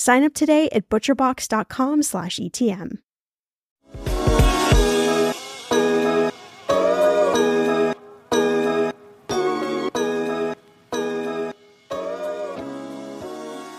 Sign up today at butcherbox.com slash ETM.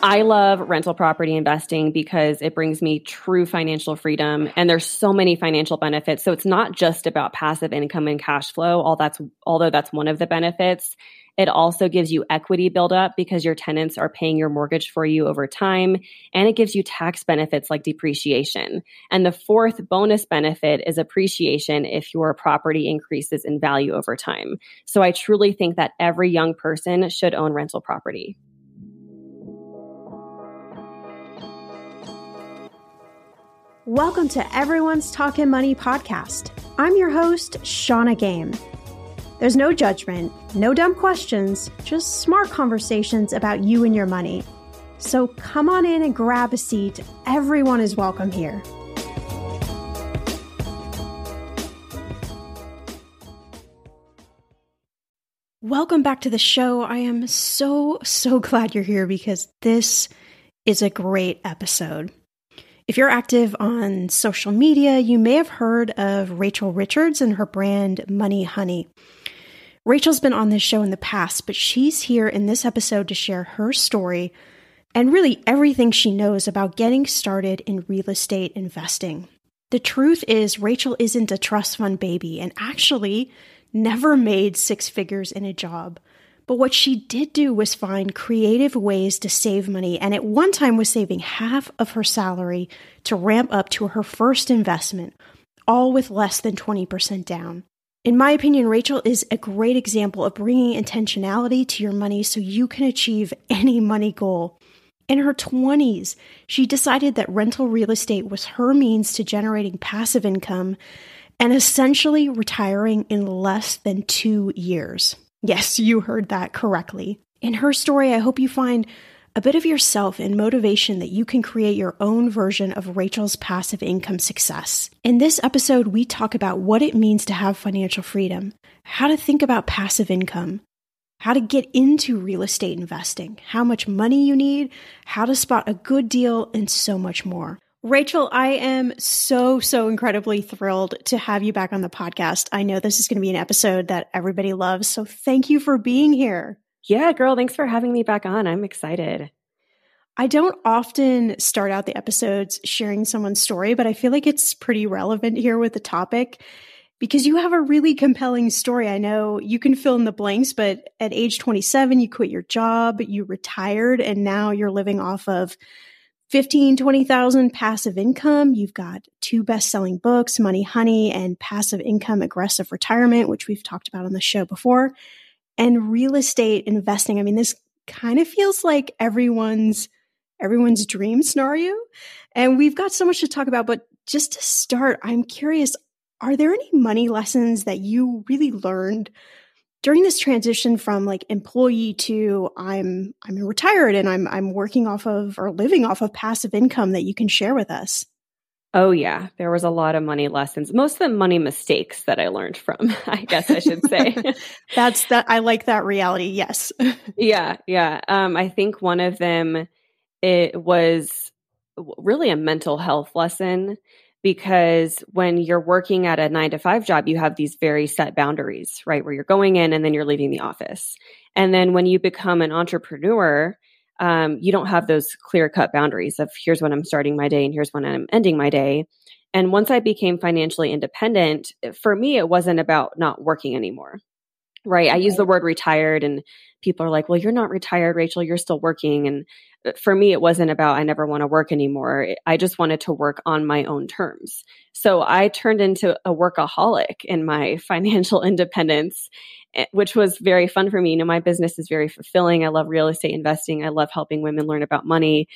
I love rental property investing because it brings me true financial freedom and there's so many financial benefits. So it's not just about passive income and cash flow, all that's although that's one of the benefits. It also gives you equity buildup because your tenants are paying your mortgage for you over time. And it gives you tax benefits like depreciation. And the fourth bonus benefit is appreciation if your property increases in value over time. So I truly think that every young person should own rental property. Welcome to Everyone's Talking Money podcast. I'm your host, Shannah Game. There's no judgment, no dumb questions, just smart conversations about you and your money. So come on in and grab a seat. Everyone is welcome here. Welcome back to the show. I am so, so glad you're here because this is a great episode. If you're active on social media, you may have heard of Rachel Richards and her brand Money Honey. Rachel's been on this show in the past, but she's here in this episode to share her story and really everything she knows about getting started in real estate investing. The truth is, Rachel isn't a trust fund baby and actually never made six figures in a job. But what she did do was find creative ways to save money, and at one time was saving half of her salary to ramp up to her first investment, all with less than 20% down. In my opinion, Rachel is a great example of bringing intentionality to your money so you can achieve any money goal. In her 20s, she decided that rental real estate was her means to generating passive income. and essentially retiring in less than two years. Yes, you heard that correctly. In her story, I hope you find a bit of yourself and motivation that you can create your own version of Rachel's passive income success. In this episode, we talk about what it means to have financial freedom, how to think about passive income, how to get into real estate investing, how much money you need, how to spot a good deal, and so much more. Rachel, I am so, so incredibly thrilled to have you back on the podcast. I know this is going to be an episode that everybody loves. So thank you for being here. Yeah, girl, thanks for having me back on. I'm excited. I don't often start out the episodes sharing someone's story, but I feel like it's pretty relevant here with the topic because you have a really compelling story. I know you can fill in the blanks, but at age 27, you quit your job, you retired, and now you're living off of 15, 20,000 passive income. You've got two best-selling books, Money Honey and Passive Income Aggressive Retirement, which we've talked about on the show before and real estate investing. I mean, this kind of feels like everyone's everyone's dream scenario. And we've got so much to talk about, but just to start, I'm curious, are there any money lessons that you really learned during this transition from like employee to I'm I'm retired and I'm I'm working off of or living off of passive income that you can share with us? Oh yeah, there was a lot of money lessons. Most of the money mistakes that I learned from, I guess I should say. That's that I like that reality. Yes. yeah, yeah. Um I think one of them it was really a mental health lesson because when you're working at a 9 to 5 job, you have these very set boundaries, right? Where you're going in and then you're leaving the office. And then when you become an entrepreneur, um, you don't have those clear cut boundaries of here's when I'm starting my day and here's when I'm ending my day. And once I became financially independent, for me, it wasn't about not working anymore. Right. I use the word retired, and people are like, well, you're not retired, Rachel, you're still working. And uh, for me, it wasn't about I never want to work anymore. I just wanted to work on my own terms. So I turned into a workaholic in my financial independence Eh, which was very fun for me. You know, my business is very fulfilling. I love real estate investing. I love helping women learn about money.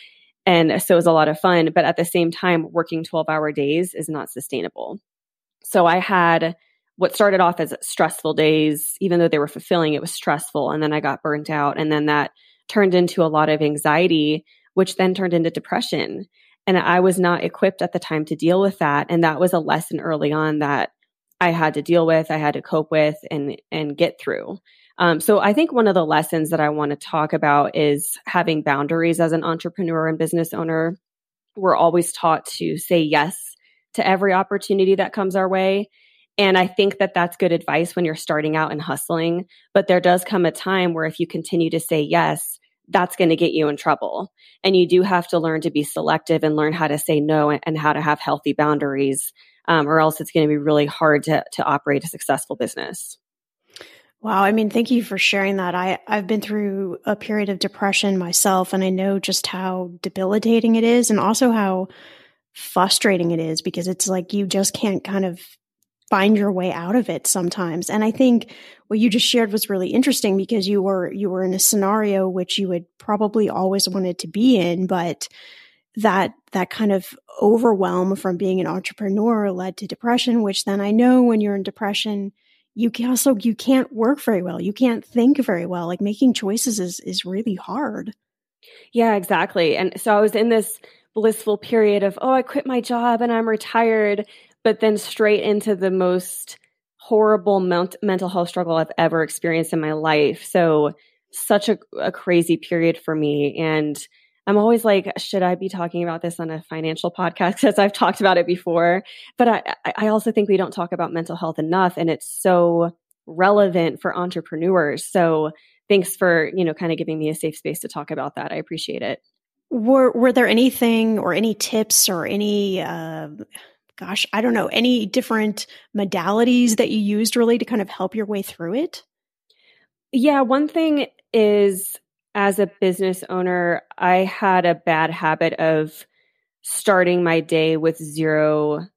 And so it was a lot of fun. But at the same time, working 12 hour days is not sustainable. So I had what started off as stressful days, even though they were fulfilling, it was stressful. And then I got burnt out. And then that turned into a lot of anxiety, which then turned into depression. And I was not equipped at the time to deal with that. And that was a lesson early on that I had to deal with, I had to cope with and and get through. Um, so I think one of the lessons that I want to talk about is having boundaries as an entrepreneur and business owner. We're always taught to say yes to every opportunity that comes our way. And I think that that's good advice when you're starting out and hustling. But there does come a time where if you continue to say yes, that's going to get you in trouble. And you do have to learn to be selective and learn how to say no and how to have healthy boundaries um, or else it's going to be really hard to, to operate a successful business. Wow. I mean, thank you for sharing that. I, I've been through a period of depression myself, and I know just how debilitating it is and also how frustrating it is because it's like you just can't kind of find your way out of it sometimes. And I think what you just shared was really interesting because you were you were in a scenario which you would probably always wanted to be in, but that that kind of overwhelm from being an entrepreneur led to depression which then i know when you're in depression you can also you can't work very well. You can't think very well. Like making choices is is really hard. Yeah exactly. And so i was in this blissful period of oh i quit my job and i'm retired but then straight into the most horrible ment- mental health struggle i've ever experienced in my life so such a, a crazy period for me and I'm always like, should I be talking about this on a financial podcast? Because I've talked about it before. But I, I also think we don't talk about mental health enough, and it's so relevant for entrepreneurs. So thanks for you know kind of giving me a safe space to talk about that. I appreciate it. Were Were there anything or any tips or any uh, gosh, I don't know, any different modalities that you used really to kind of help your way through it? Yeah, one thing is as a business owner, I had a bad habit of starting my day with zero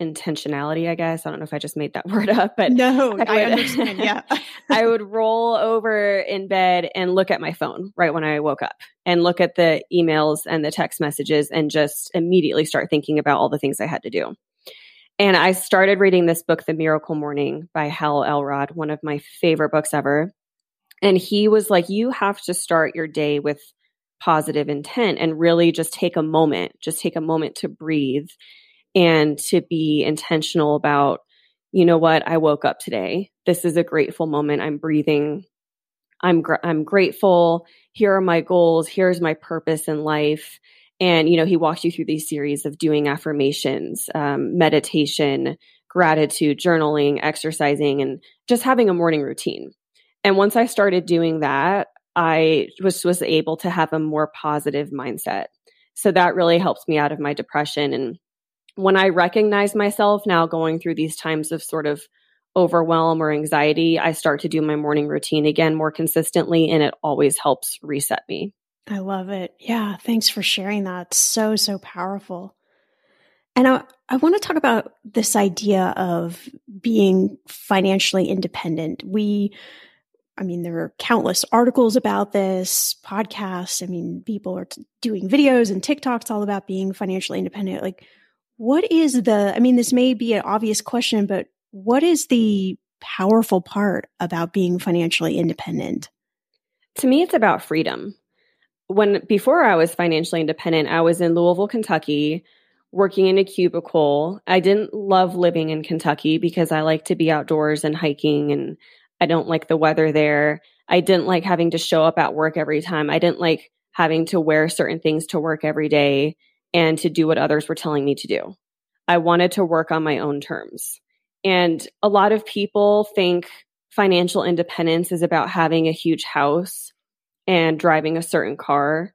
intentionality, I guess. I don't know if I just made that word up, but no, I, would, I understand. Yeah. I would roll over in bed and look at my phone right when I woke up and look at the emails and the text messages and just immediately start thinking about all the things I had to do. And I started reading this book, The Miracle Morning by Hal Elrod, one of my favorite books ever. And he was like, You have to start your day with positive intent and really just take a moment, just take a moment to breathe and to be intentional about, you know what, I woke up today. This is a grateful moment. I'm breathing. I'm gr- I'm grateful. Here are my goals. Here's my purpose in life. And you know, he walks you through these series of doing affirmations, um, meditation, gratitude, journaling, exercising, and just having a morning routine. And once I started doing that, I was was able to have a more positive mindset. So that really helps me out of my depression and when I recognize myself now going through these times of sort of overwhelm or anxiety, I start to do my morning routine again more consistently and it always helps reset me. I love it. Yeah, thanks for sharing that. So so powerful. And I, I want to talk about this idea of being financially independent. We I mean, there are countless articles about this, podcasts. I mean, people are t- doing videos and TikToks all about being financially independent. Like, what is the, I mean, this may be an obvious question, but what is the powerful part about being financially independent? To me, it's about freedom. When before I was financially independent, I was in Louisville, Kentucky, working in a cubicle. I didn't love living in Kentucky because I like to be outdoors and hiking and I don't like the weather there. I didn't like having to show up at work every time. I didn't like having to wear certain things to work every day and to do what others were telling me to do. I wanted to work on my own terms. And a lot of people think financial independence is about having a huge house and driving a certain car.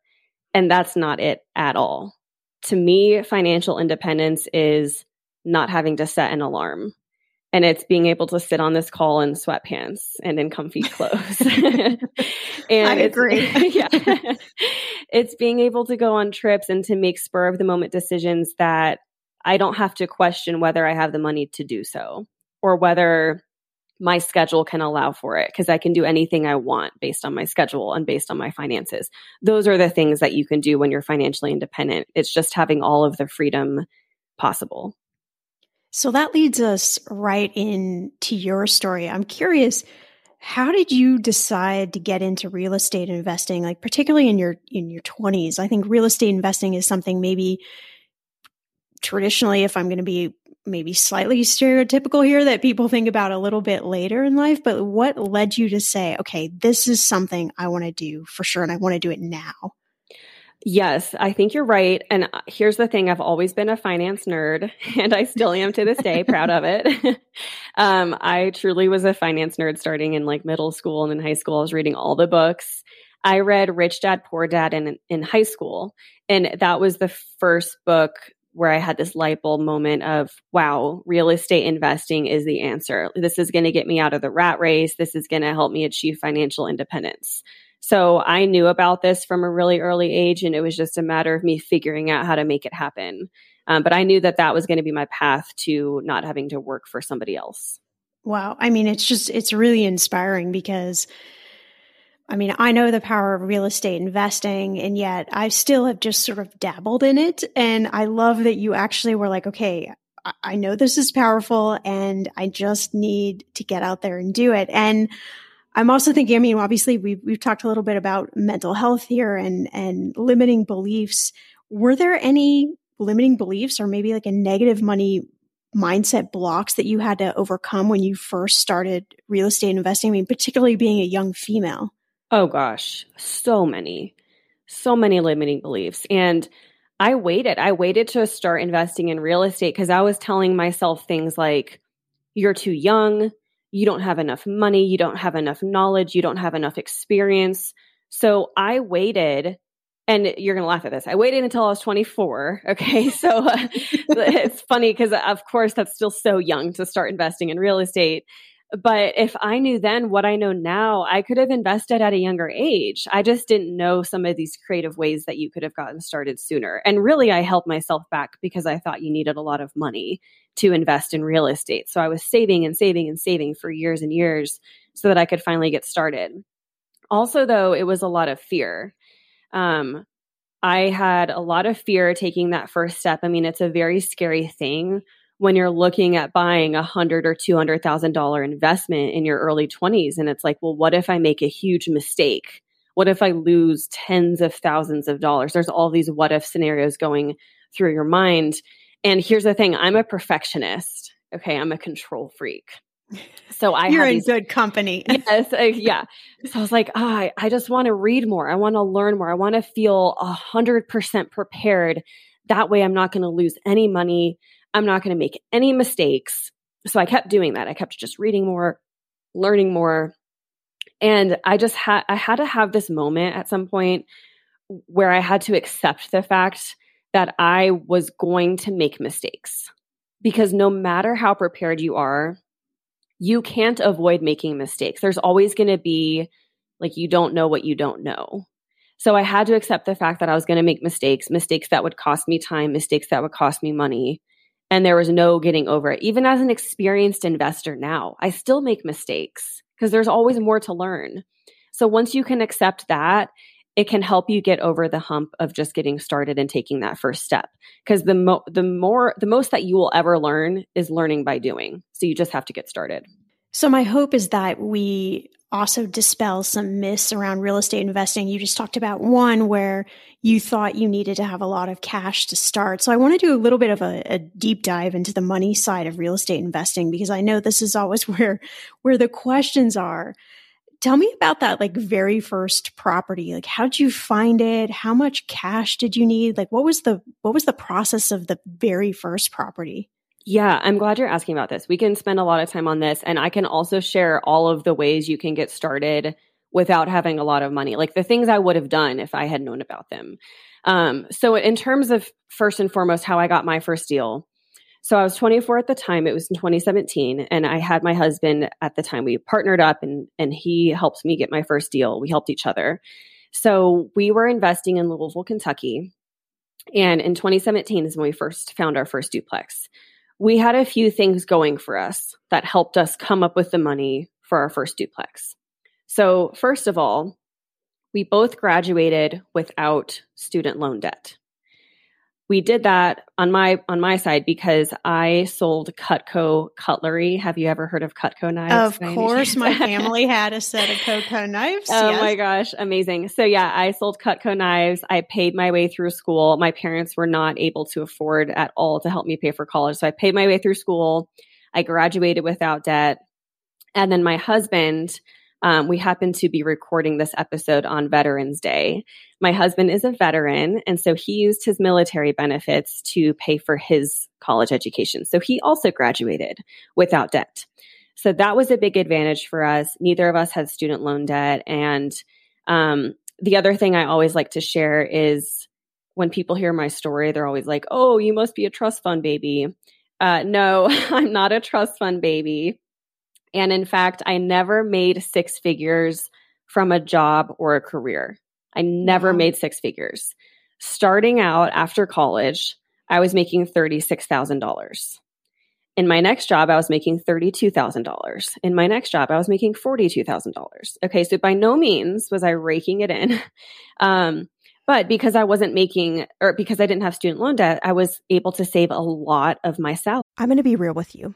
And that's not it at all. To me, financial independence is not having to set an alarm and it's being able to sit on this call in sweatpants and in comfy clothes. and I agree. yeah. it's being able to go on trips and to make spur of the moment decisions that I don't have to question whether I have the money to do so or whether my schedule can allow for it because I can do anything I want based on my schedule and based on my finances. Those are the things that you can do when you're financially independent. It's just having all of the freedom possible. So that leads us right into your story. I'm curious, how did you decide to get into real estate investing? Like particularly in your in your 20s. I think real estate investing is something maybe traditionally if I'm going to be maybe slightly stereotypical here that people think about a little bit later in life, but what led you to say, okay, this is something I want to do for sure and I want to do it now? Yes, I think you're right. And uh, here's the thing I've always been a finance nerd, and I still am to this day, proud of it. um, I truly was a finance nerd starting in like middle school and in high school. I was reading all the books. I read Rich Dad Poor Dad in, in high school, and that was the first book where I had this light bulb moment of, wow, real estate investing is the answer. This is going to get me out of the rat race. This is going to help me achieve financial independence. So I knew about this from a really early age, and it was just a matter of me figuring out how to make it happen. Um, but I knew that that was going to be my path to not having to work for somebody else. Wow. I mean, it's just, it's really inspiring because. I mean, I know the power of real estate investing, and yet I still have just sort of dabbled in it. And I love that you actually were like, okay, I know this is powerful and I just need to get out there and do it. And I'm also thinking, I mean, obviously we've, we've talked a little bit about mental health here and, and limiting beliefs. Were there any limiting beliefs or maybe like a negative money mindset blocks that you had to overcome when you first started real estate investing? I mean, particularly being a young female. Oh gosh, so many, so many limiting beliefs. And I waited. I waited to start investing in real estate because I was telling myself things like, you're too young, you don't have enough money, you don't have enough knowledge, you don't have enough experience. So I waited and you're going to laugh at this. I waited until I was 24. Okay. So uh, it's funny because, of course, that's still so young to start investing in real estate. But if I knew then what I know now, I could have invested at a younger age. I just didn't know some of these creative ways that you could have gotten started sooner. And really, I held myself back because I thought you needed a lot of money to invest in real estate. So I was saving and saving and saving for years and years so that I could finally get started. Also, though, it was a lot of fear. Um, I had a lot of fear taking that first step. I mean, it's a very scary thing when you're looking at buying a hundred or two hundred thousand dollar investment in your early 20s and it's like well what if i make a huge mistake what if i lose tens of thousands of dollars there's all these what if scenarios going through your mind and here's the thing i'm a perfectionist okay i'm a control freak so I you're in these, good company. yes, uh, yeah. So I was like, oh, I, I just want to read more. I want to learn more. I want to feel a hundred percent prepared. That way, I'm not going to lose any money. I'm not going to make any mistakes. So I kept doing that. I kept just reading more, learning more. And I just had, I had to have this moment at some point where I had to accept the fact that I was going to make mistakes. Because no matter how prepared you are, you can't avoid making mistakes. There's always going to be like, you don't know what you don't know. So I had to accept the fact that I was going to make mistakes, mistakes that would cost me time, mistakes that would cost me money and there was no getting over it. Even as an experienced investor now, I still make mistakes because there's always more to learn. So once you can accept that, it can help you get over the hump of just getting started and taking that first step. Because the mo- the more the most that you will ever learn is learning by doing. So you just have to get started. So my hope is that we also dispel some myths around real estate investing. You just talked about one where you thought you needed to have a lot of cash to start. So I want to do a little bit of a, a, deep dive into the money side of real estate investing because I know this is always where where the questions are. Tell me about that like very first property. Like how did you find it? How much cash did you need? Like what was the what was the process of the very first property? Yeah, I'm glad you're asking about this. We can spend a lot of time on this, and I can also share all of the ways you can get started without having a lot of money, like the things I would have done if I had known about them. Um, so, in terms of first and foremost, how I got my first deal. So, I was 24 at the time, it was in 2017, and I had my husband at the time. We partnered up, and, and he helped me get my first deal. We helped each other. So, we were investing in Louisville, Kentucky. And in 2017 is when we first found our first duplex we had a few things going for us that helped us come up with the money for our first duplex. So, first of all, we both graduated without student loan debt we did that on my on my side because I sold Cutco cutlery. Have you ever heard of Cutco knives? Of course, my family had a set of Cutco knives. Oh yes. my gosh, amazing! So yeah, I sold Cutco knives. I paid my way through school. My parents were not able to afford at all to help me pay for college, so I paid my way through school. I graduated without debt, and then my husband um, we happen to be recording this episode on Veterans Day. My husband is a veteran, and so he used his military benefits to pay for his college education. So he also graduated without debt. So that was a big advantage for us. Neither of us had student loan debt. And um, the other thing I always like to share is when people hear my story, they're always like, oh, you must be a trust fund baby. Uh, no, I'm not a trust fund baby. And in fact, I never made six figures from a job or a career. I never wow. made six figures. Starting out after college, I was making $36,000. In my next job, I was making $32,000. In my next job, I was making $42,000. Okay, so by no means was I raking it in. Um, but because I wasn't making, or because I didn't have student loan debt, I was able to save a lot of my salary. I'm going to be real with you.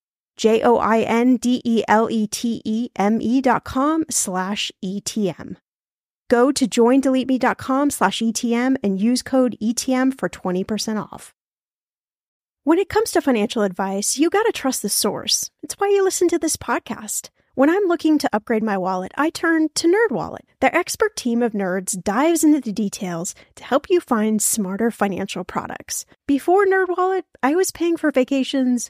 J O I N D E L E T E M E dot com slash ETM. Go to joindeleteme.com slash ETM and use code ETM for 20% off. When it comes to financial advice, you got to trust the source. It's why you listen to this podcast. When I'm looking to upgrade my wallet, I turn to NerdWallet. Their expert team of nerds dives into the details to help you find smarter financial products. Before NerdWallet, I was paying for vacations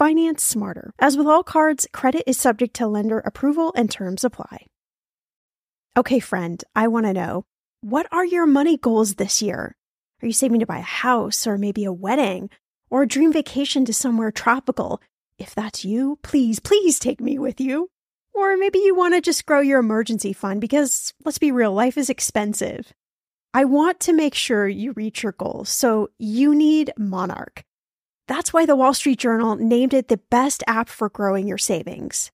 finance smarter. As with all cards, credit is subject to lender approval and terms apply. Okay, friend, I want to know what are your money goals this year? Are you saving to buy a house or maybe a wedding or a dream vacation to somewhere tropical? If that's you, please, please take me with you. Or maybe you want to just grow your emergency fund because let's be real, life is expensive. I want to make sure you reach your goals, so you need Monarch. That's why the Wall Street Journal named it the best app for growing your savings.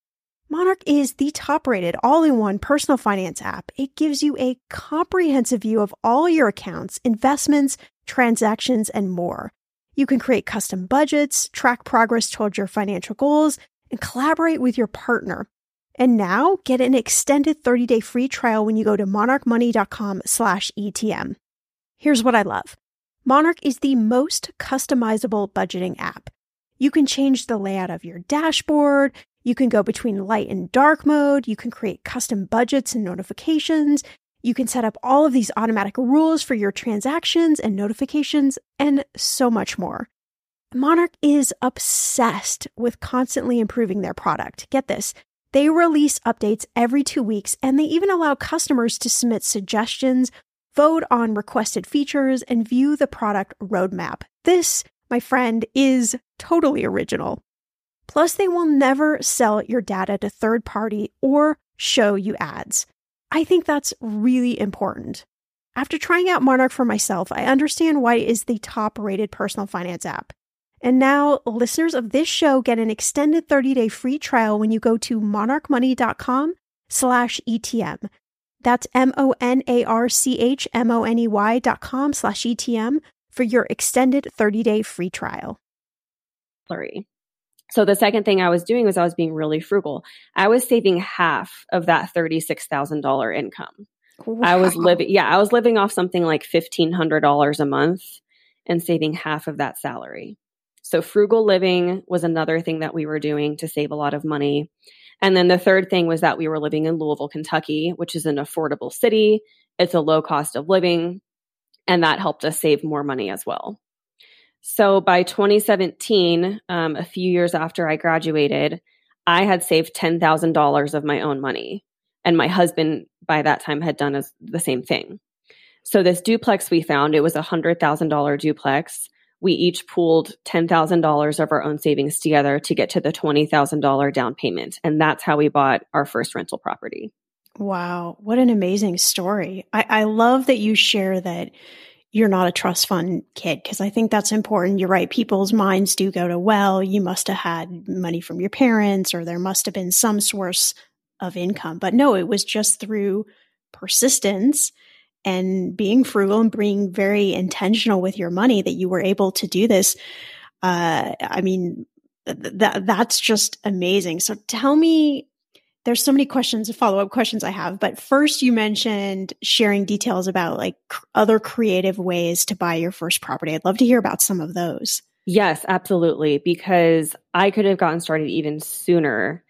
Monarch is the top rated all in one personal finance app. It gives you a comprehensive view of all your accounts, investments, transactions, and more. You can create custom budgets, track progress towards your financial goals, and collaborate with your partner. And now get an extended 30-day free trial when you go to monarchmoney.com slash ETM. Here's what I love. Monarch is the most customizable budgeting app. You can change the layout of your dashboard. You can go between light and dark mode. You can create custom budgets and notifications. You can set up all of these automatic rules for your transactions and notifications, and so much more. Monarch is obsessed with constantly improving their product. Get this. They release updates every two weeks, and they even allow customers to submit suggestions, vote on requested features, and view the product roadmap. This, my friend, is totally original. Plus, they will never sell your data to third party or show you ads. I think that's really important. After trying out Monarch for myself, I understand why it is the top rated personal finance app. And now listeners of this show get an extended 30-day free trial when you go to monarchmoney.com slash ETM. That's M-O-N-A-R-C-H-M-O-N-E-Y dot com slash ETM for your extended 30-day free trial. So the second thing I was doing was I was being really frugal. I was saving half of that $36,000 income. Wow. I was living, yeah, I was living off something like $1,500 a month and saving half of that salary. So frugal living was another thing that we were doing to save a lot of money. And then the third thing was that we were living in Louisville, Kentucky, which is an affordable city. It's a low cost of living. And that helped us save more money as well. So by 2017, um, a few years after I graduated, I had saved $10,000 of my own money. And my husband, by that time, had done as, the same thing. So this duplex we found, it was a $100,000 duplex. We each pooled $10,000 of our own savings together to get to the $20,000 down payment. And that's how we bought our first rental property. Wow. What an amazing story. I, I love that you share that you're not a trust fund kid because I think that's important. You're right. People's minds do go to, well, you must have had money from your parents or there must have been some source of income. But no, it was just through persistence and being frugal and being very intentional with your money that you were able to do this. Uh, I mean, th- that's just amazing. So tell me, there's so many questions, follow up questions I have. But first, you mentioned sharing details about like other creative ways to buy your first property. I'd love to hear about some of those. Yes, absolutely. Because I could have gotten started even sooner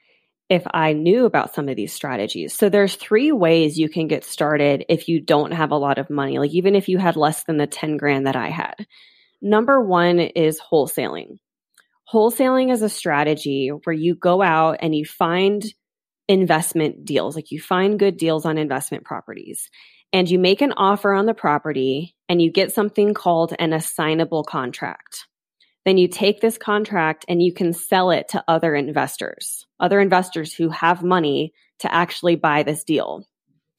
if I knew about some of these strategies. So there's three ways you can get started if you don't have a lot of money, like even if you had less than the 10 grand that I had. Number one is wholesaling. Wholesaling is a strategy where you go out and you find investment deals, like you find good deals on investment properties and you make an offer on the property and you get something called an assignable contract then you take this contract and you can sell it to other investors, other investors who have money to actually buy this deal.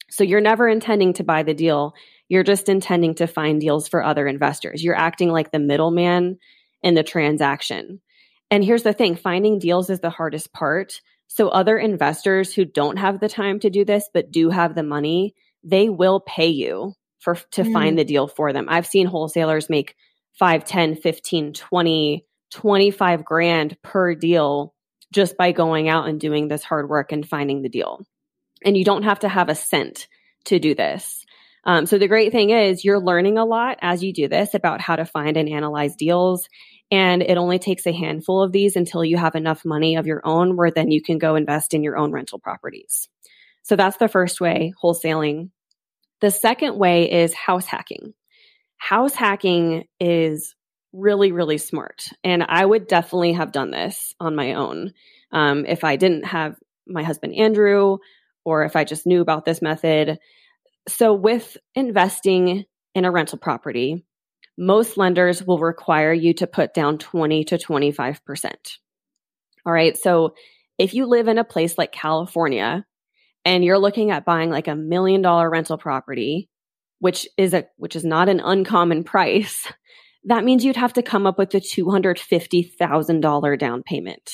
So you're never intending to buy the deal. You're just intending to find deals for other investors. You're acting like the middleman in the transaction. And here's the thing finding deals is the hardest part. So other investors who don't have the time to do this, but do have the money, they will pay you for to mm. find the deal for them. I've seen wholesalers make 5, 10, 15, 20, 25 grand per deal just by going out and doing this hard work and finding the deal. And you don't have to have a cent to do this. Um, so the great thing is you're learning a lot as you do this about how to find and analyze deals. And it only takes a handful of these until you have enough money of your own where then you can go invest in your own rental properties. So that's the first way, wholesaling. The second way is house hacking house hacking is really, really smart. And I would definitely have done this on my own um, if I didn't have my husband, Andrew, or if I just knew about this method. So, with investing in a rental property, most lenders will require you to put down 20 to 25%. All right. So, if you live in a place like California and you're looking at buying like a million dollar rental property, which is a which is not an uncommon price, that means you'd have to come up with a $250,000 down payment.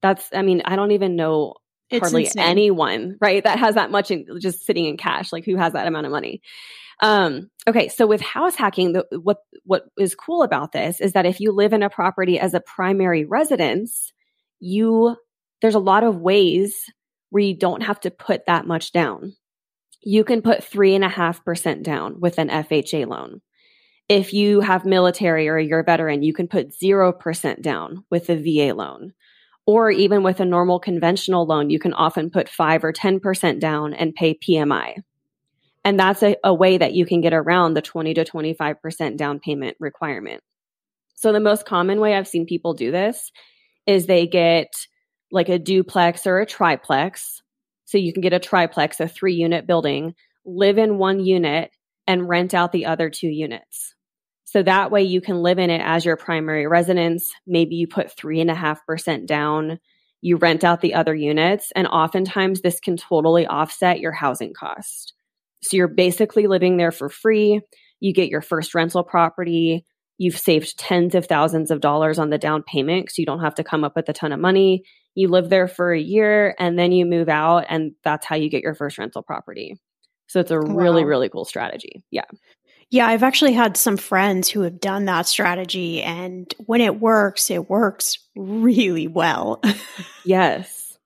That's I mean, I don't even know it's hardly insane. anyone, right, that has that much in, just sitting in cash, like who has that amount of money. Um, okay, so with house hacking, the, what what is cool about this is that if you live in a property as a primary residence, you there's a lot of ways where you don't have to put that much down you can put 3.5% down with an FHA loan. If you have military or you're a veteran, you can put 0% down with a VA loan. Or even with a normal conventional loan, you can often put 5 or 10% down and pay PMI. And that's a, a way that you can get around the 20 to 25% down payment requirement. So the most common way I've seen people do this is they get like a duplex or a triplex so you can get a triplex, a three unit building, live in one unit and rent out the other two units. So that way you can live in it as your primary residence. Maybe you put three and a half percent down. You rent out the other units. And oftentimes this can totally offset your housing cost. So you're basically living there for free. You get your first rental property. You've saved tens of thousands of dollars on the down payment because you don't have to come up with a ton of money you live there for a year and then you move out and that's how you get your first rental property. So it's a oh, wow. really really cool strategy. Yeah. Yeah, I've actually had some friends who have done that strategy and when it works, it works really well. yes.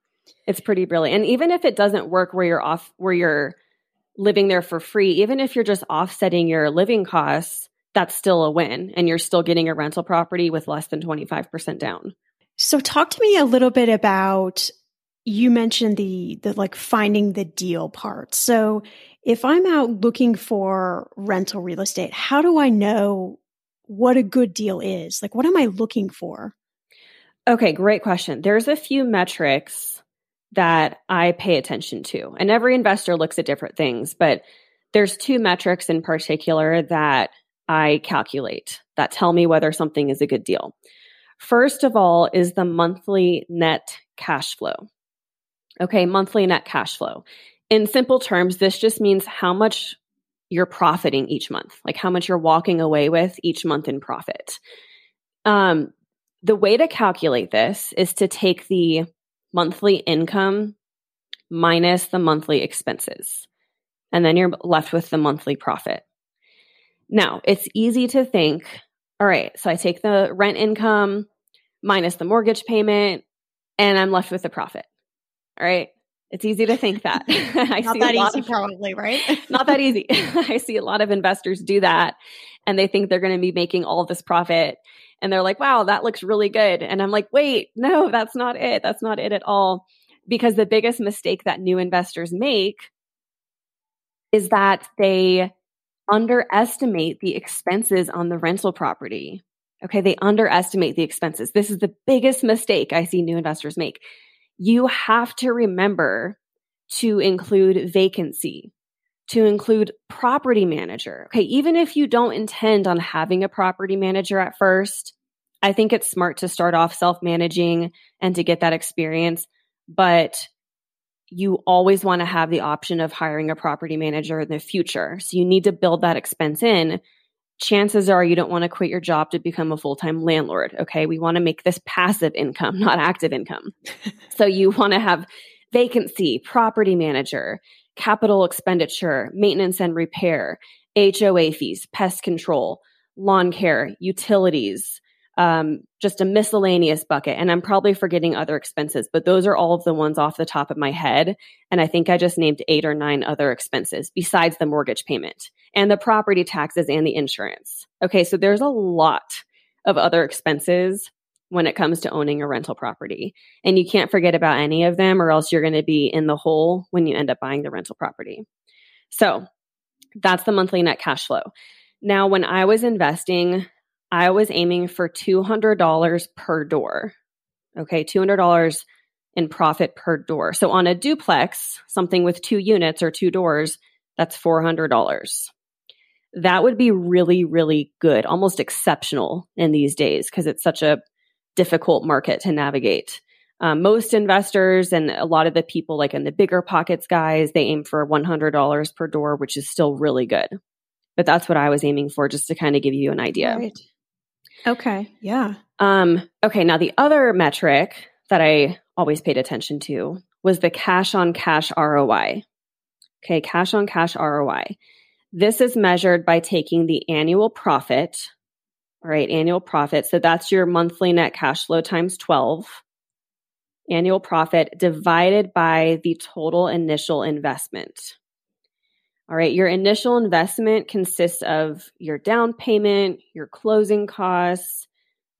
It's pretty brilliant. And even if it doesn't work where you're off where you're living there for free, even if you're just offsetting your living costs, that's still a win and you're still getting a rental property with less than 25% down. So talk to me a little bit about you mentioned the the like finding the deal part. So if I'm out looking for rental real estate, how do I know what a good deal is? Like what am I looking for? Okay, great question. There's a few metrics that I pay attention to. And every investor looks at different things, but there's two metrics in particular that I calculate that tell me whether something is a good deal. First of all, is the monthly net cash flow. Okay, monthly net cash flow. In simple terms, this just means how much you're profiting each month, like how much you're walking away with each month in profit. Um, the way to calculate this is to take the monthly income minus the monthly expenses, and then you're left with the monthly profit. Now, it's easy to think all right, so I take the rent income minus the mortgage payment and I'm left with the profit. All right. It's easy to think that. I not see that easy, of, probably, right? not that easy. I see a lot of investors do that and they think they're going to be making all this profit and they're like, wow, that looks really good. And I'm like, wait, no, that's not it. That's not it at all. Because the biggest mistake that new investors make is that they underestimate the expenses on the rental property. Okay. They underestimate the expenses. This is the biggest mistake I see new investors make. You have to remember to include vacancy, to include property manager. Okay. Even if you don't intend on having a property manager at first, I think it's smart to start off self managing and to get that experience. But you always want to have the option of hiring a property manager in the future. So you need to build that expense in. Chances are you don't want to quit your job to become a full time landlord. Okay. We want to make this passive income, not active income. so you want to have vacancy, property manager, capital expenditure, maintenance and repair, HOA fees, pest control, lawn care, utilities, um, just a miscellaneous bucket. And I'm probably forgetting other expenses, but those are all of the ones off the top of my head. And I think I just named eight or nine other expenses besides the mortgage payment and the property taxes and the insurance. Okay, so there's a lot of other expenses when it comes to owning a rental property. And you can't forget about any of them, or else you're going to be in the hole when you end up buying the rental property. So that's the monthly net cash flow. Now, when I was investing, I was aiming for $200 per door. Okay, $200 in profit per door. So on a duplex, something with two units or two doors, that's $400. That would be really, really good, almost exceptional in these days because it's such a difficult market to navigate. Um, most investors and a lot of the people, like in the bigger pockets guys, they aim for $100 per door, which is still really good. But that's what I was aiming for, just to kind of give you an idea. Right. Okay. Yeah. Um, okay. Now, the other metric that I always paid attention to was the cash on cash ROI. Okay. Cash on cash ROI. This is measured by taking the annual profit, all right, annual profit. So that's your monthly net cash flow times 12 annual profit divided by the total initial investment. All right, your initial investment consists of your down payment, your closing costs,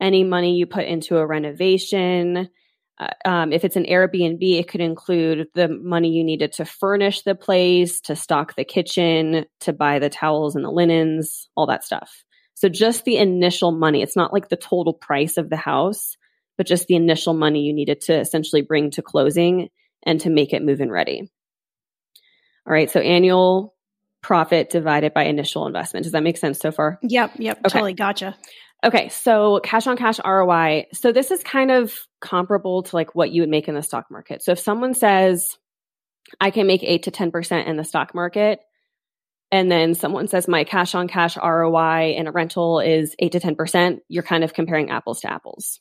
any money you put into a renovation. Uh, um, if it's an Airbnb, it could include the money you needed to furnish the place, to stock the kitchen, to buy the towels and the linens, all that stuff. So just the initial money. It's not like the total price of the house, but just the initial money you needed to essentially bring to closing and to make it move in ready. All right, so annual profit divided by initial investment. Does that make sense so far? Yep, yep, okay. totally gotcha. Okay, so cash on cash ROI. So this is kind of comparable to like what you would make in the stock market. So if someone says I can make 8 to 10% in the stock market and then someone says my cash on cash ROI in a rental is 8 to 10%, you're kind of comparing apples to apples.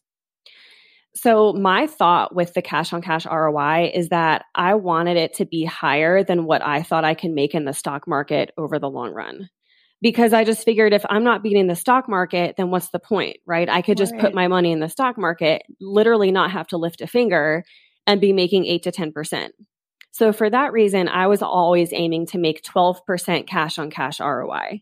So my thought with the cash on cash ROI is that I wanted it to be higher than what I thought I can make in the stock market over the long run. Because I just figured if I'm not beating the stock market, then what's the point, right? I could just right. put my money in the stock market, literally not have to lift a finger and be making 8 to 10%. So for that reason, I was always aiming to make 12% cash on cash ROI.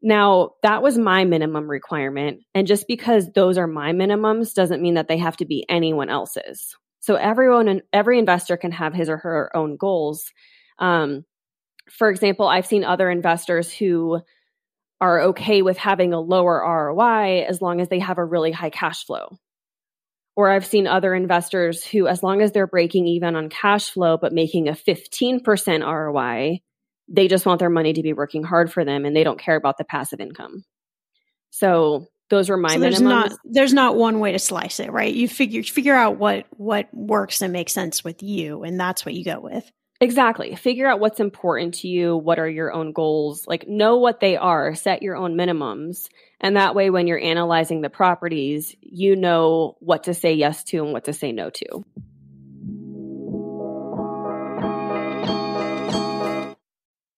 Now, that was my minimum requirement. And just because those are my minimums doesn't mean that they have to be anyone else's. So everyone and every investor can have his or her own goals. Um, for example, I've seen other investors who are okay with having a lower ROI as long as they have a really high cash flow. Or I've seen other investors who, as long as they're breaking even on cash flow, but making a 15% ROI, they just want their money to be working hard for them and they don't care about the passive income. So those were my so there's minimums. not there's not one way to slice it, right? You figure figure out what what works and makes sense with you and that's what you go with. Exactly. Figure out what's important to you, what are your own goals, like know what they are, set your own minimums, and that way when you're analyzing the properties, you know what to say yes to and what to say no to.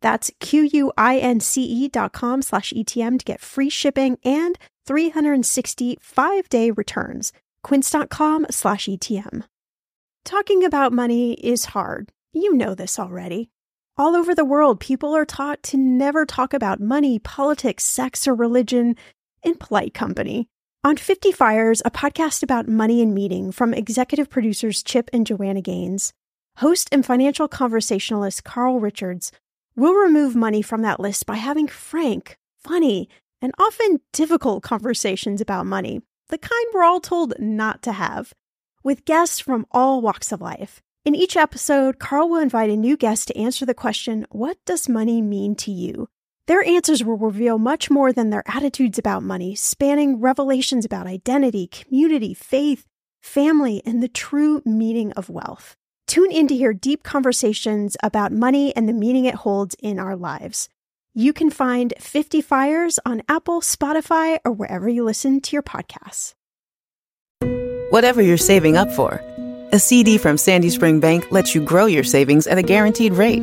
That's Q-U-I-N-C-E dot com slash ETM to get free shipping and 365 day returns. Quince.com slash ETM. Talking about money is hard. You know this already. All over the world, people are taught to never talk about money, politics, sex, or religion in polite company. On 50 Fires, a podcast about money and meeting from executive producers Chip and Joanna Gaines, host and financial conversationalist Carl Richards will remove money from that list by having frank, funny, and often difficult conversations about money, the kind we're all told not to have, with guests from all walks of life. In each episode, Carl will invite a new guest to answer the question, What does money mean to you? Their answers will reveal much more than their attitudes about money, spanning revelations about identity, community, faith, family, and the true meaning of wealth. Tune in to hear deep conversations about money and the meaning it holds in our lives. You can find 50 Fires on Apple, Spotify, or wherever you listen to your podcasts. Whatever you're saving up for, a CD from Sandy Spring Bank lets you grow your savings at a guaranteed rate.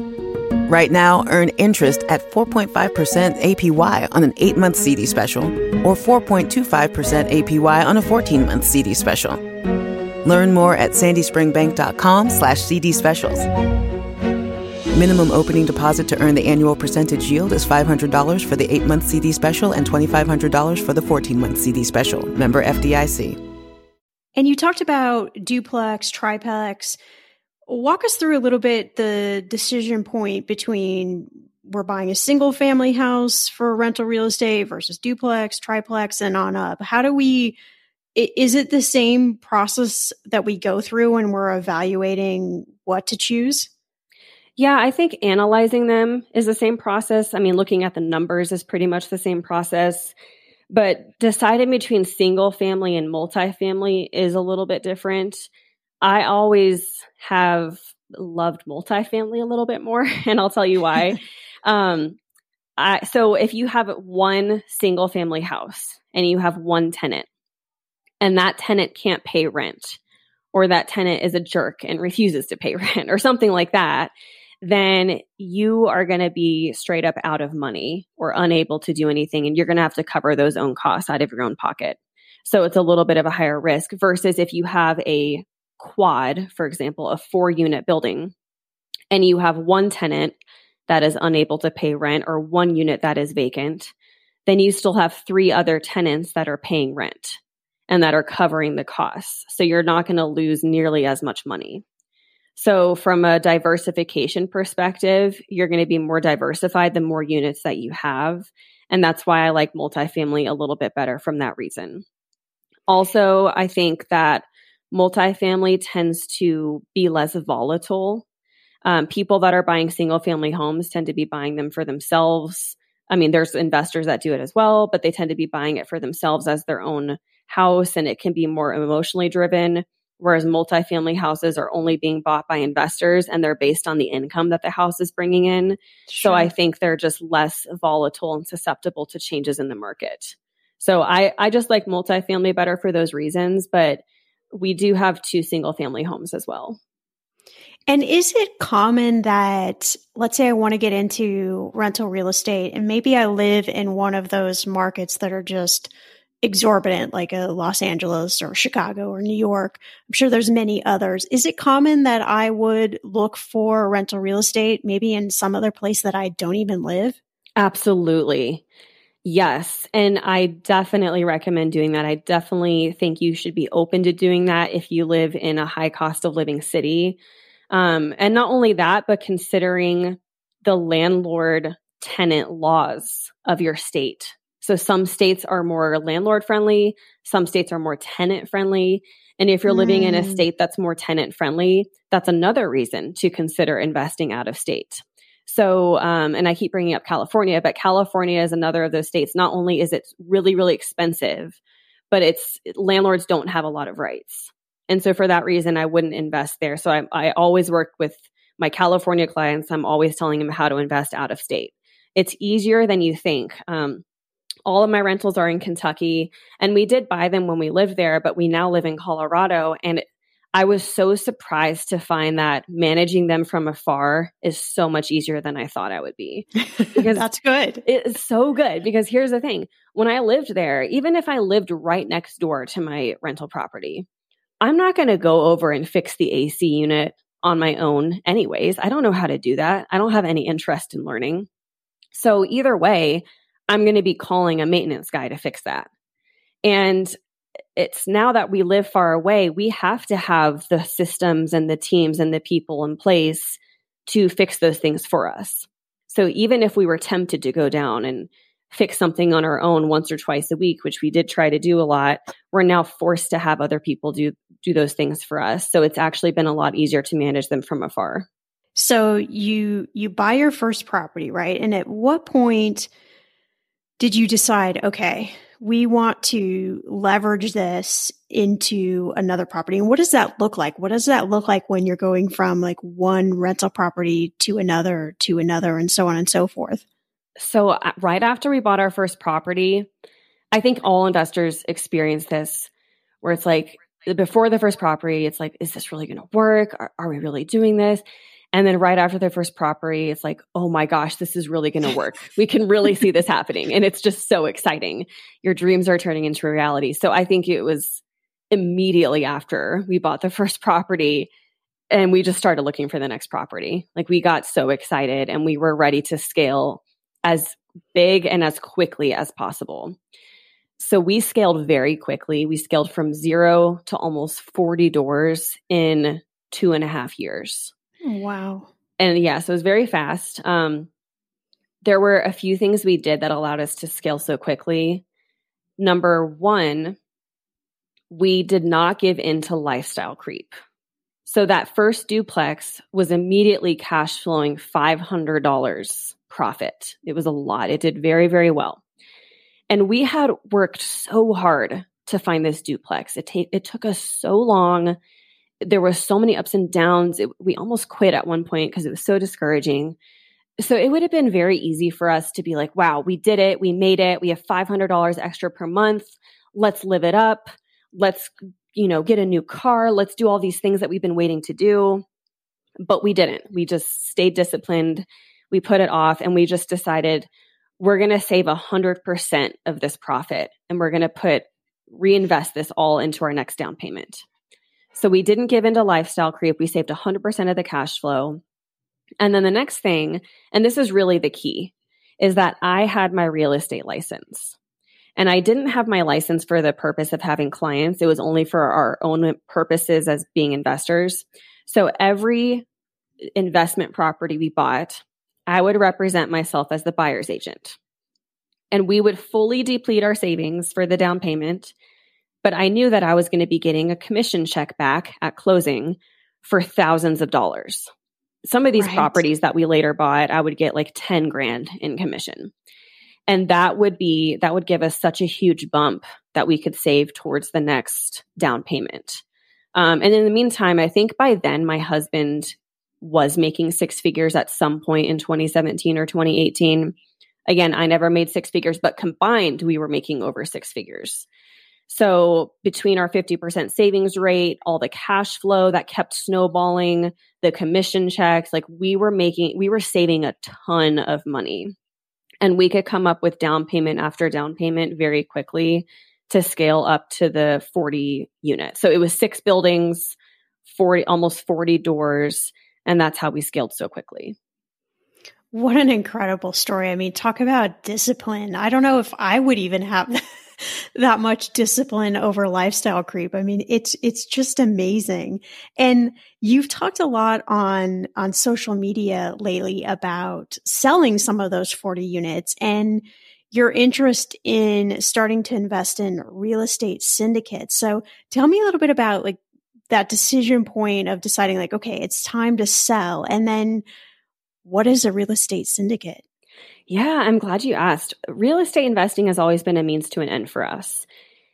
Right now, earn interest at 4.5% APY on an 8 month CD special or 4.25% APY on a 14 month CD special. Learn more at sandyspringbank.com slash CD specials. Minimum opening deposit to earn the annual percentage yield is $500 for the 8 month CD special and $2,500 for the 14 month CD special. Member FDIC. And you talked about duplex, triplex. Walk us through a little bit the decision point between we're buying a single family house for rental real estate versus duplex, triplex, and on up. How do we, is it the same process that we go through when we're evaluating what to choose? Yeah, I think analyzing them is the same process. I mean, looking at the numbers is pretty much the same process. But deciding between single family and multifamily is a little bit different. I always have loved multifamily a little bit more, and I'll tell you why. um, I, so if you have one single family house and you have one tenant, and that tenant can't pay rent, or that tenant is a jerk and refuses to pay rent, or something like that, then you are going to be straight up out of money or unable to do anything. And you're going to have to cover those own costs out of your own pocket. So it's a little bit of a higher risk versus if you have a quad, for example, a four unit building, and you have one tenant that is unable to pay rent or one unit that is vacant, then you still have three other tenants that are paying rent and that are covering the costs. So you're not going to lose nearly as much money. So, from a diversification perspective, you're going to be more diversified the more units that you have. And that's why I like multifamily a little bit better from that reason. Also, I think that multifamily tends to be less volatile. Um, people that are buying single family homes tend to be buying them for themselves. I mean, there's investors that do it as well, but they tend to be buying it for themselves as their own house, and it can be more emotionally driven whereas multifamily houses are only being bought by investors and they're based on the income that the house is bringing in. Sure. So I think they're just less volatile and susceptible to changes in the market. So I, I just like multifamily better for those reasons, but we do have two single family homes as well. And is it common that, let's say I want to get into rental real estate and maybe I live in one of those markets that are just exorbitant, like a Los Angeles or Chicago or New York. I'm sure there's many others. Is it common that I would look for rental real estate maybe in some other place that I don't even live? Absolutely. Yes. And I definitely recommend doing that. I definitely think you should be open to doing that if you live in a high cost of living city. Um, and not only that, but considering the landlord tenant laws of your state. So some states are more landlord friendly, some states are more tenant friendly. And if you're mm. living in a mm. state that's more tenant friendly, that's another reason to consider investing out of state. So, um, and I keep bringing up California, but California is another of those states. Not only is it really, really expensive, but it's landlords don't have a lot of rights. And so for that reason, I wouldn't invest there. So I, I always work with my California clients. I'm always telling them how to invest out of state. It's easier than you think. Um, all of my rentals are in Kentucky, and we did buy them when we lived there, but we now live in Colorado. And I was so surprised to find that managing them from afar is so much easier than I thought I would be. Because that's good. It's so good because here's the thing. When I lived there, even if I lived right next door to my rental property, I'm not going to go over and fix the AC unit on my own, anyways. I don't know how to do that. I don't have any interest in learning. So, either way, I'm going to be calling a maintenance guy to fix that. And it's now that we live far away, we have to have the systems and the teams and the people in place to fix those things for us. So even if we were tempted to go down and fix something on our own once or twice a week, which we did try to do a lot, we're now forced to have other people do do those things for us. So it's actually been a lot easier to manage them from afar. So you you buy your first property, right? And at what point did you decide, okay, we want to leverage this into another property? And what does that look like? What does that look like when you're going from like one rental property to another to another and so on and so forth? So, uh, right after we bought our first property, I think all investors experience this where it's like before the first property, it's like, is this really going to work? Are, are we really doing this? And then right after their first property, it's like, oh my gosh, this is really going to work. we can really see this happening. And it's just so exciting. Your dreams are turning into reality. So I think it was immediately after we bought the first property and we just started looking for the next property. Like we got so excited and we were ready to scale as big and as quickly as possible. So we scaled very quickly. We scaled from zero to almost 40 doors in two and a half years. Wow. And yeah, so it was very fast. Um, there were a few things we did that allowed us to scale so quickly. Number one, we did not give in to lifestyle creep. So that first duplex was immediately cash flowing $500 profit. It was a lot. It did very, very well. And we had worked so hard to find this duplex. It, ta- it took us so long there were so many ups and downs. It, we almost quit at one point because it was so discouraging. So it would have been very easy for us to be like, wow, we did it. We made it. We have $500 extra per month. Let's live it up. Let's, you know, get a new car. Let's do all these things that we've been waiting to do. But we didn't. We just stayed disciplined. We put it off and we just decided we're going to save 100% of this profit and we're going to put reinvest this all into our next down payment. So we didn't give into lifestyle creep. We saved 100% of the cash flow. And then the next thing, and this is really the key, is that I had my real estate license. And I didn't have my license for the purpose of having clients. It was only for our own purposes as being investors. So every investment property we bought, I would represent myself as the buyer's agent. And we would fully deplete our savings for the down payment but I knew that I was going to be getting a commission check back at closing for thousands of dollars. Some of these right. properties that we later bought, I would get like 10 grand in commission. And that would be, that would give us such a huge bump that we could save towards the next down payment. Um, and in the meantime, I think by then my husband was making six figures at some point in 2017 or 2018. Again, I never made six figures, but combined, we were making over six figures. So between our 50% savings rate, all the cash flow that kept snowballing, the commission checks, like we were making, we were saving a ton of money. And we could come up with down payment after down payment very quickly to scale up to the 40 units. So it was six buildings, 40, almost 40 doors. And that's how we scaled so quickly. What an incredible story. I mean, talk about discipline. I don't know if I would even have that much discipline over lifestyle creep. I mean, it's it's just amazing. And you've talked a lot on on social media lately about selling some of those 40 units and your interest in starting to invest in real estate syndicates. So, tell me a little bit about like that decision point of deciding like okay, it's time to sell and then what is a real estate syndicate? Yeah, I'm glad you asked. Real estate investing has always been a means to an end for us.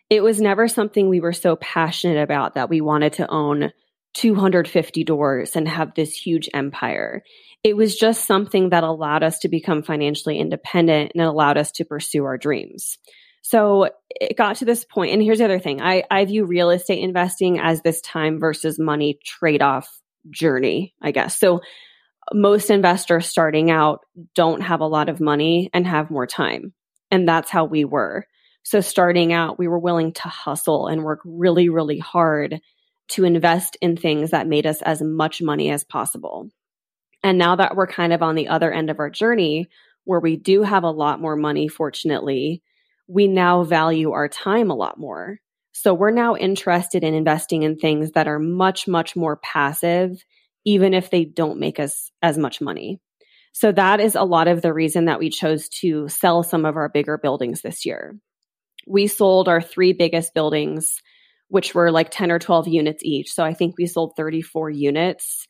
It was never something we were so passionate about that we wanted to own 250 doors and have this huge empire. It was just something that allowed us to become financially independent and it allowed us to pursue our dreams. So it got to this point, and here's the other thing I, I view real estate investing as this time versus money trade off journey, I guess. So most investors starting out don't have a lot of money and have more time. And that's how we were. So starting out, we were willing to hustle and work really, really hard to invest in things that made us as much money as possible. And now that we're kind of on the other end of our journey, where we do have a lot more money, fortunately, we now value our time a lot more. So we're now interested in investing in things that are much, much more passive even if they don't make us as much money. So that is a lot of the reason that we chose to sell some of our bigger buildings this year. We sold our three biggest buildings, which were like 10 or 12 units each. So I think we sold 34 units.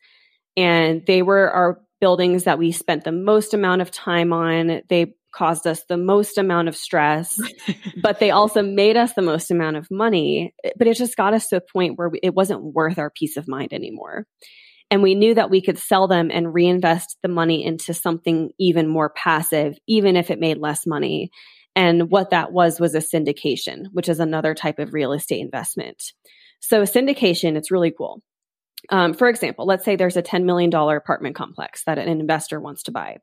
And they were our buildings that we spent the most amount of time on. They caused us the most amount of stress, but they also made us the most amount of money. But it just got us to a point where it wasn't worth our peace of mind anymore. And we knew that we could sell them and reinvest the money into something even more passive, even if it made less money. And what that was was a syndication, which is another type of real estate investment. So, syndication, it's really cool. Um, for example, let's say there's a $10 million apartment complex that an investor wants to buy,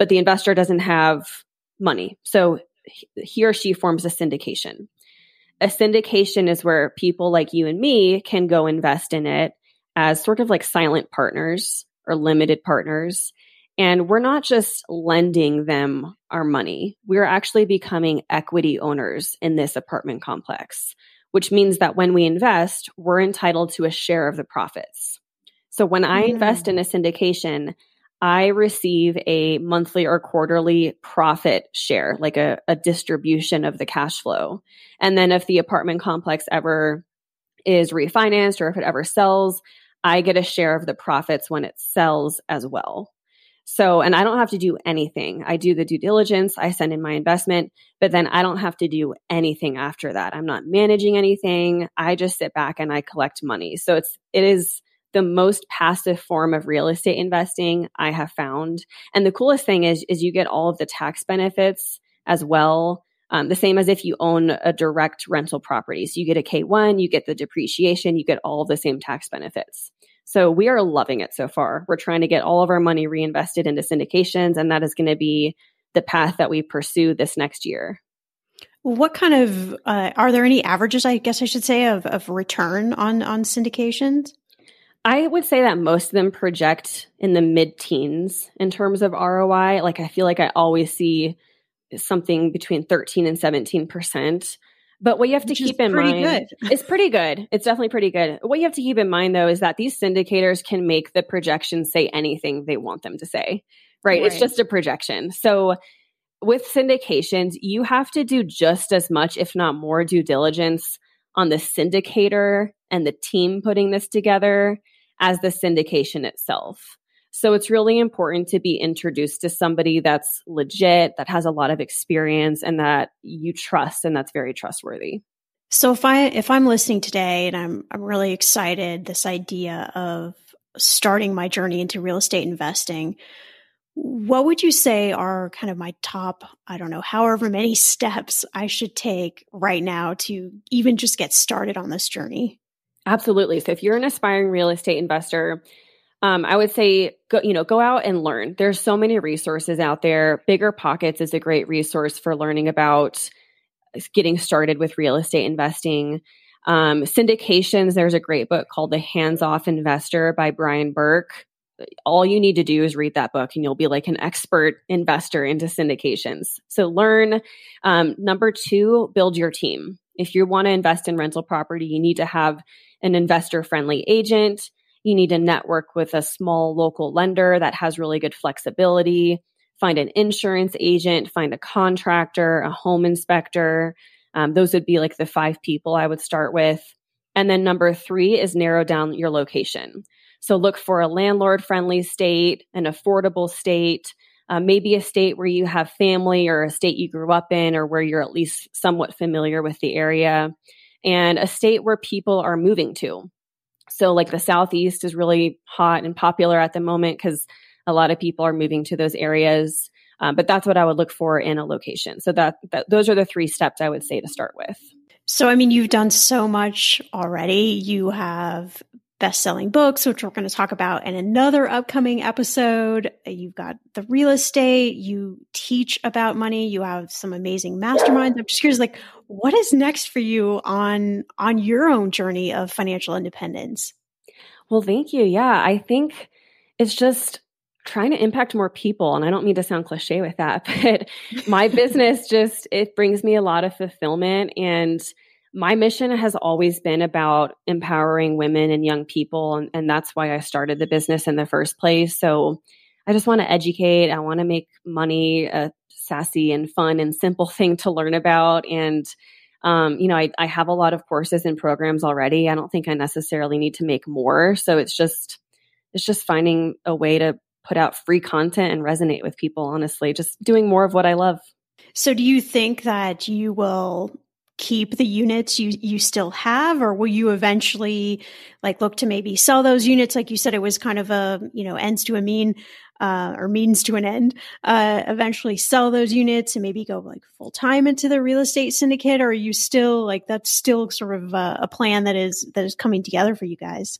but the investor doesn't have money. So, he or she forms a syndication. A syndication is where people like you and me can go invest in it as sort of like silent partners or limited partners. And we're not just lending them our money, we're actually becoming equity owners in this apartment complex, which means that when we invest, we're entitled to a share of the profits. So when I mm. invest in a syndication, I receive a monthly or quarterly profit share, like a, a distribution of the cash flow. And then if the apartment complex ever is refinanced or if it ever sells, I get a share of the profits when it sells as well. So, and I don't have to do anything. I do the due diligence, I send in my investment, but then I don't have to do anything after that. I'm not managing anything. I just sit back and I collect money. So it's, it is the most passive form of real estate investing I have found. And the coolest thing is, is you get all of the tax benefits as well. Um, the same as if you own a direct rental property. So you get a K1, you get the depreciation, you get all the same tax benefits. So we are loving it so far. We're trying to get all of our money reinvested into syndications, and that is going to be the path that we pursue this next year. What kind of uh, are there any averages? I guess I should say of of return on on syndications. I would say that most of them project in the mid teens in terms of ROI. Like I feel like I always see something between 13 and 17 percent. But what you have Which to keep in mind good. it's pretty good. It's definitely pretty good. What you have to keep in mind though is that these syndicators can make the projections say anything they want them to say. Right? right. It's just a projection. So with syndications, you have to do just as much, if not more, due diligence on the syndicator and the team putting this together as the syndication itself. So it's really important to be introduced to somebody that's legit, that has a lot of experience and that you trust and that's very trustworthy. So if I if I'm listening today and I'm I'm really excited this idea of starting my journey into real estate investing, what would you say are kind of my top, I don't know, however many steps I should take right now to even just get started on this journey? Absolutely. So if you're an aspiring real estate investor, um, I would say go, you know, go out and learn. There's so many resources out there. Bigger Pockets is a great resource for learning about getting started with real estate investing. Um, syndications, there's a great book called The Hands Off Investor by Brian Burke. All you need to do is read that book and you'll be like an expert investor into syndications. So learn. Um, number two, build your team. If you want to invest in rental property, you need to have an investor friendly agent you need to network with a small local lender that has really good flexibility. Find an insurance agent, find a contractor, a home inspector. Um, those would be like the five people I would start with. And then number three is narrow down your location. So look for a landlord friendly state, an affordable state, uh, maybe a state where you have family or a state you grew up in or where you're at least somewhat familiar with the area, and a state where people are moving to. So, like the Southeast is really hot and popular at the moment because a lot of people are moving to those areas. Um, but that's what I would look for in a location. So that, that those are the three steps I would say to start with. So, I mean, you've done so much already. You have best selling books, which we're going to talk about in another upcoming episode. You've got the real estate, you teach about money, you have some amazing masterminds. I'm just curious, like, what is next for you on on your own journey of financial independence? Well, thank you. Yeah, I think it's just trying to impact more people and i don't mean to sound cliche with that but my business just it brings me a lot of fulfillment and my mission has always been about empowering women and young people. And, and that's why I started the business in the first place. So I just want to educate. I want to make money a sassy and fun and simple thing to learn about. And, um, you know, I, I have a lot of courses and programs already. I don't think I necessarily need to make more. So it's just, it's just finding a way to put out free content and resonate with people, honestly, just doing more of what I love. So do you think that you will keep the units you you still have or will you eventually like look to maybe sell those units? Like you said it was kind of a you know ends to a mean uh, or means to an end uh, eventually sell those units and maybe go like full time into the real estate syndicate or are you still like that's still sort of a, a plan that is that is coming together for you guys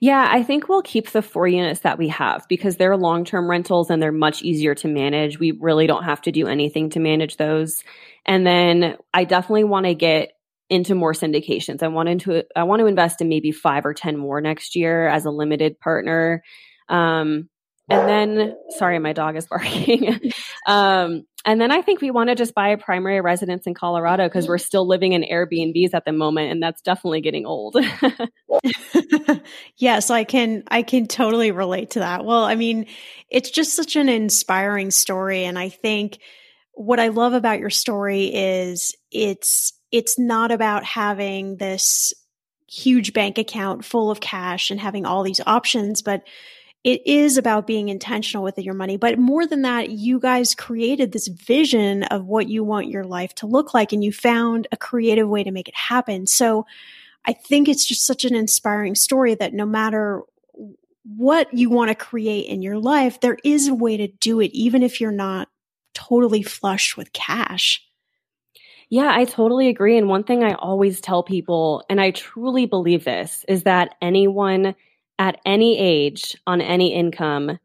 yeah, I think we'll keep the four units that we have because they're long term rentals and they're much easier to manage. We really don't have to do anything to manage those. And then I definitely want to get into more syndications. I want to I want to invest in maybe 5 or 10 more next year as a limited partner. Um, and then sorry my dog is barking. um, and then I think we want to just buy a primary residence in Colorado because we're still living in Airbnbs at the moment and that's definitely getting old. yes, I can I can totally relate to that. Well, I mean, it's just such an inspiring story and I think what I love about your story is it's it's not about having this huge bank account full of cash and having all these options, but it is about being intentional with your money. But more than that, you guys created this vision of what you want your life to look like and you found a creative way to make it happen. So I think it's just such an inspiring story that no matter what you want to create in your life, there is a way to do it, even if you're not totally flush with cash. Yeah, I totally agree. And one thing I always tell people, and I truly believe this, is that anyone at any age on any income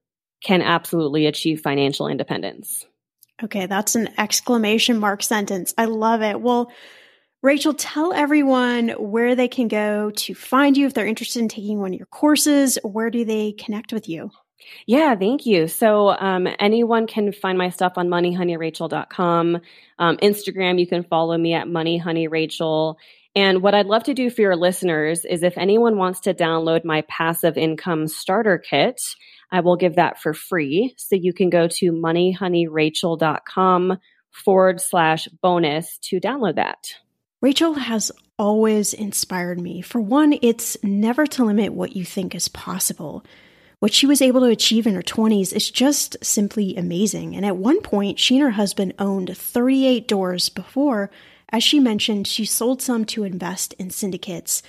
can absolutely achieve financial independence. Okay, that's an exclamation mark sentence. I love it. Well, Rachel, tell everyone where they can go to find you if they're interested in taking one of your courses. Where do they connect with you? Yeah, thank you. So um, anyone can find my stuff on moneyhoneyrachel.com. Um, Instagram, you can follow me at moneyhoneyrachel. And what I'd love to do for your listeners is if anyone wants to download my passive income starter kit, I will give that for free. So you can go to moneyhoneyrachel.com forward slash bonus to download that. Rachel has always inspired me. For one, it's never to limit what you think is possible. What she was able to achieve in her 20s is just simply amazing. And at one point, she and her husband owned 38 doors before, as she mentioned, she sold some to invest in syndicates.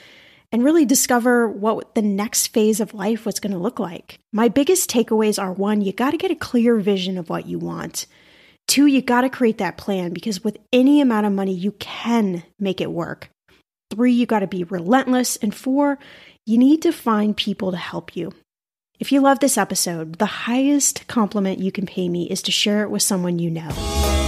and really discover what the next phase of life was going to look like. My biggest takeaways are one, you got to get a clear vision of what you want. Two, you got to create that plan because with any amount of money, you can make it work. Three, you got to be relentless. And four, you need to find people to help you. If you love this episode, the highest compliment you can pay me is to share it with someone you know.